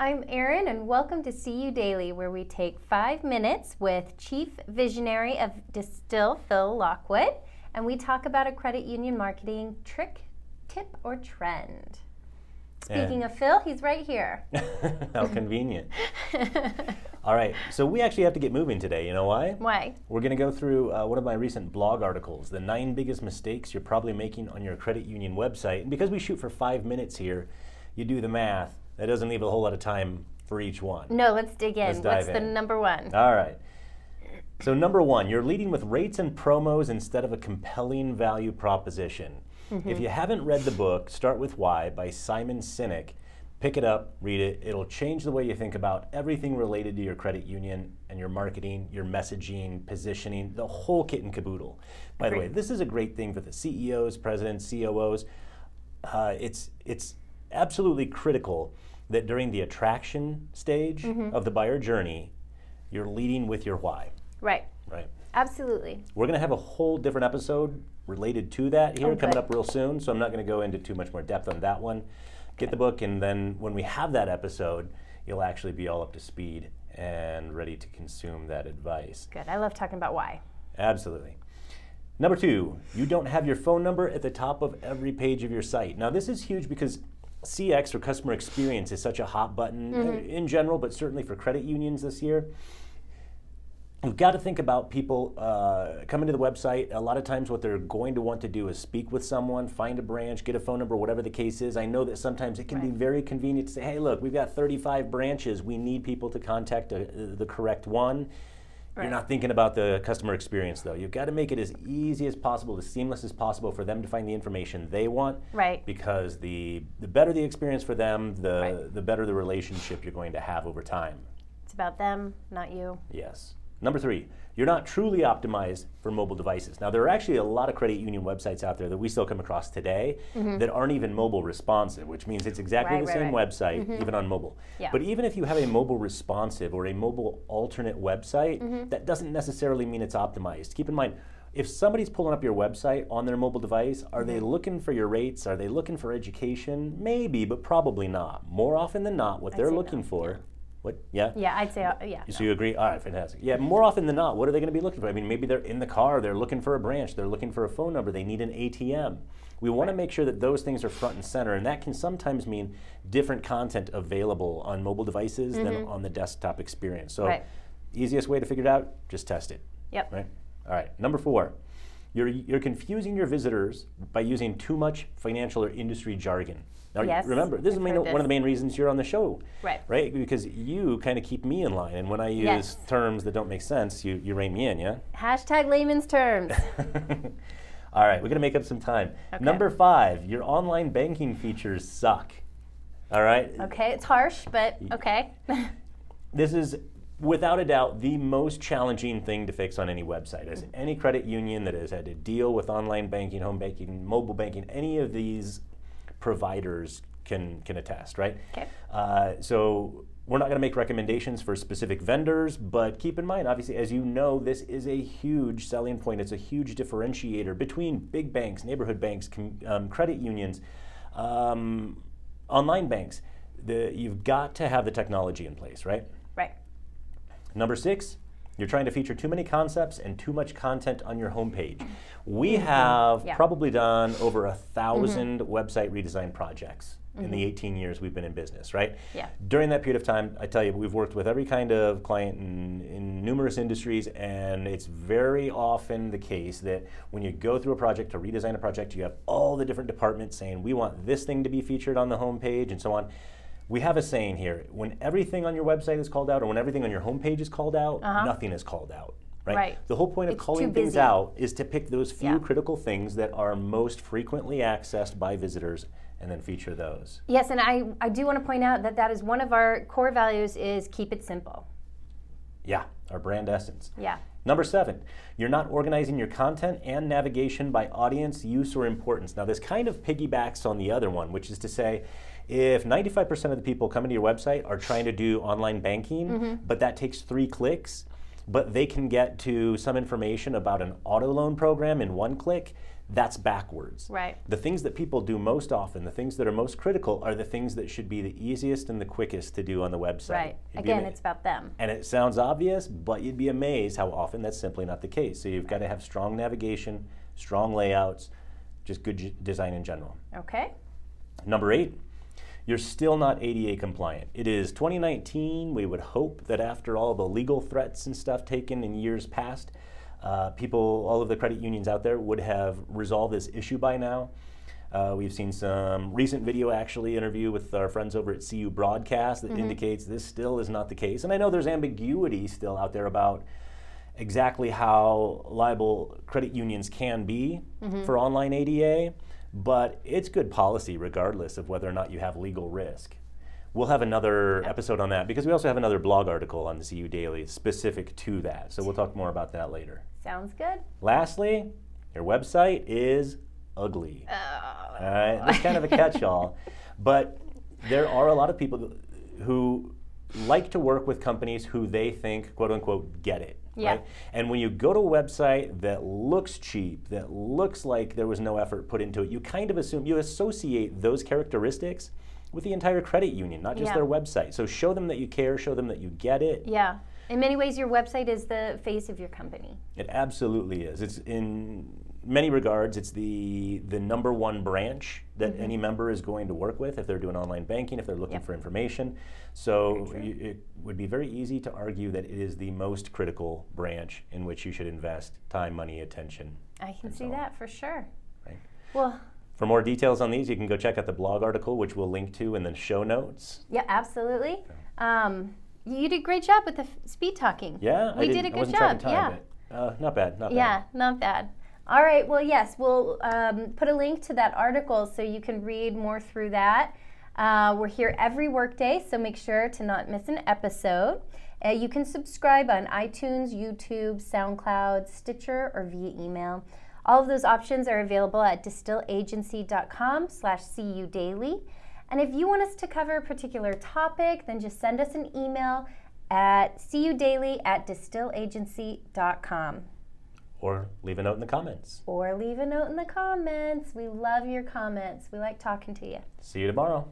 I'm Erin, and welcome to CU Daily, where we take five minutes with Chief Visionary of Distill, Phil Lockwood, and we talk about a credit union marketing trick, tip, or trend. Speaking of Phil, he's right here. How convenient. All right, so we actually have to get moving today. You know why? Why? We're going to go through uh, one of my recent blog articles, the nine biggest mistakes you're probably making on your credit union website. And because we shoot for five minutes here, you do the math. That doesn't leave a whole lot of time for each one. No, let's dig in. Let's dive What's the number one? All right. So, number one, you're leading with rates and promos instead of a compelling value proposition. If you haven't read the book, Start with Why by Simon Sinek, pick it up, read it. It'll change the way you think about everything related to your credit union and your marketing, your messaging, positioning, the whole kit and caboodle. By the way, this is a great thing for the CEOs, presidents, COOs. Uh, it's, it's absolutely critical that during the attraction stage mm-hmm. of the buyer journey, you're leading with your why, Right. right? Absolutely. We're going to have a whole different episode related to that here Oh, coming up real soon, so I'm not going to go into too much more depth on that one. Get the book, and then when we have that episode, you'll actually be all up to speed and ready to consume that advice. Good. I love talking about why. Absolutely. Number two, you don't have your phone number at the top of every page of your site. Now, this is huge because CX or customer experience is such a hot button uh, in general, but certainly for credit unions this year. You've got to think about people uh, coming to the website. A lot of times, what they're going to want to do is speak with someone, find a branch, get a phone number, whatever the case is. I know that sometimes it can be very convenient to say, hey, look, we've got 35 branches. We need people to contact uh, the correct one. Right. You're not thinking about the customer experience, though. You've got to make it as easy as possible, as seamless as possible for them to find the information they want. Right. Because the, the better the experience for them, the, Right. the better the relationship you're going to have over time. It's about them, not you. Yes. Number three, you're not truly optimized for mobile devices. Now, there are actually a lot of credit union websites out there that we still come across today that aren't even mobile responsive, which means it's exactly Mm-hmm. Right, the right, same right. website, even on mobile. Yeah. But even if you have a mobile responsive or a mobile alternate website, Mm-hmm. that doesn't necessarily mean it's optimized. Keep in mind, if somebody's pulling up your website on their mobile device, are they Mm-hmm. looking for your rates? Are they looking for education? Maybe, but probably not. More often than not, what they're say no, looking for, what? Yeah. Yeah, I'd say, uh, yeah. So you agree? All right, fantastic. Yeah, more often than not, what are they going to be looking for? I mean, maybe they're in the car, they're looking for a branch, they're looking for a phone number, they need an ATM. We want to make sure that those things are front and center, and that can sometimes mean different content available on mobile devices than on the desktop experience. So, Mm-hmm. Right. easiest way to figure it out, just test it. Yep. Right? All right, number four. You're, you're confusing your visitors by using too much financial or industry jargon. Now, Yes, remember, this is I've main, heard one of the main reasons you're on the show. Right. Right? Because you kind of keep me in line. And when I use Yes. terms that don't make sense, you, you rein me in, yeah? Hashtag layman's terms. All right, we're going to make up some time. Okay. Number five, your online banking features suck. All right? okay, it's harsh, but okay. This is without a doubt the most challenging thing to fix on any website. As any credit union that has had to deal with online banking, home banking, mobile banking, any of these providers can can attest, right? Okay. Uh, so we're not going to make recommendations for specific vendors, but keep in mind, obviously, as you know, this is a huge selling point. It's a huge differentiator between big banks, neighborhood banks, com- um, credit unions, um, online banks. The, you've got to have the technology in place, right? Number six, you're trying to feature too many concepts and too much content on your homepage. We mm-hmm. have Yeah. probably done over a mm-hmm. 1000 website redesign projects in the mm-hmm. 18 years we've been in business, right? Yeah. During that period of time, I tell you, we've worked with every kind of client in, in numerous industries, and it's very often the case that when you go through a project to redesign a project, you have all the different departments saying, we want this thing to be featured on the homepage, and so on. We have a saying here when everything on your website is called out, or when everything on your homepage is called out, uh-huh. nothing is called out. Right? Right. The whole point of It's calling things out is to pick those few Yeah. critical things that are most frequently accessed by visitors and then feature those. Yes, and I, I do want to point out that that is one of our core values is keep it simple. Yeah, our brand essence. Yeah. Number seven, you're not organizing your content and navigation by audience, use, or importance. Now, this kind of piggybacks on the other one, which is to say, if 95% of the people coming to your website are trying to do online banking, mm-hmm. but that takes three clicks, but they can get to some information about an auto loan program in one click, that's backwards. Right. The things that people do most often, the things that are most critical, are the things that should be the easiest and the quickest to do on the website. Right. You'd Again, it's about them. and it sounds obvious, but you'd be amazed how often that's simply not the case. So you've got to have strong navigation, strong layouts, just good j- design in general. Okay. Number eight, you're still not ADA compliant. It is 2019. We would hope that after all the legal threats and stuff taken in years past, uh, people, all of the credit unions out there would have resolved this issue by now. Uh, we've seen some recent video actually interview with our friends over at CU Broadcast that indicates this still is not the case. And I know there's ambiguity still out there about exactly how liable credit unions can be for online ADA, but it's good policy regardless of whether or not you have legal risk. We'll have another episode on that because we also have another blog article on the CU Daily specific to that. So we'll talk more about that later. Sounds good. Lastly, your website is ugly. Oh. All right, that's kind of a catch-all, but there are a lot of people who like to work with companies who they think, quote unquote, get it. Yeah. Right? And when you go to a website that looks cheap, that looks like there was no effort put into it, you kind of assume you associate those characteristics with the entire credit union, not just Yeah. their website. So show them that you care, show them that you get it. Yeah. In many ways, your website is the face of your company. It absolutely is. It's in many regards, it's the the number one branch that mm-hmm. any member is going to work with if they're doing online banking, if they're looking Yep. for information. So you, it would be very easy to argue that it is the most critical branch in which you should invest time, money, attention. I can see so that for sure. Right. Well, For more details on these, you can go check out the blog article, which we'll link to in the show notes. yeah, absolutely. Um, you did a great job with the f- speed talking. Yeah, I We did didn't- a I good job, yeah. uh, not bad. Not bad. Yeah, not bad. All right, well, yes, we'll um, put a link to that article so you can read more through that. Uh, we're here every workday, so make sure to not miss an episode. Uh, you can subscribe on iTunes, YouTube, SoundCloud, Stitcher, or via email. All of those options are available at distillagency.com slash cudaily. And if you want us to cover a particular topic, then just send us an email at cudaily at distillagency.com Or leave a note in the comments. or leave a note in the comments. We love your comments. We like talking to you. See you tomorrow.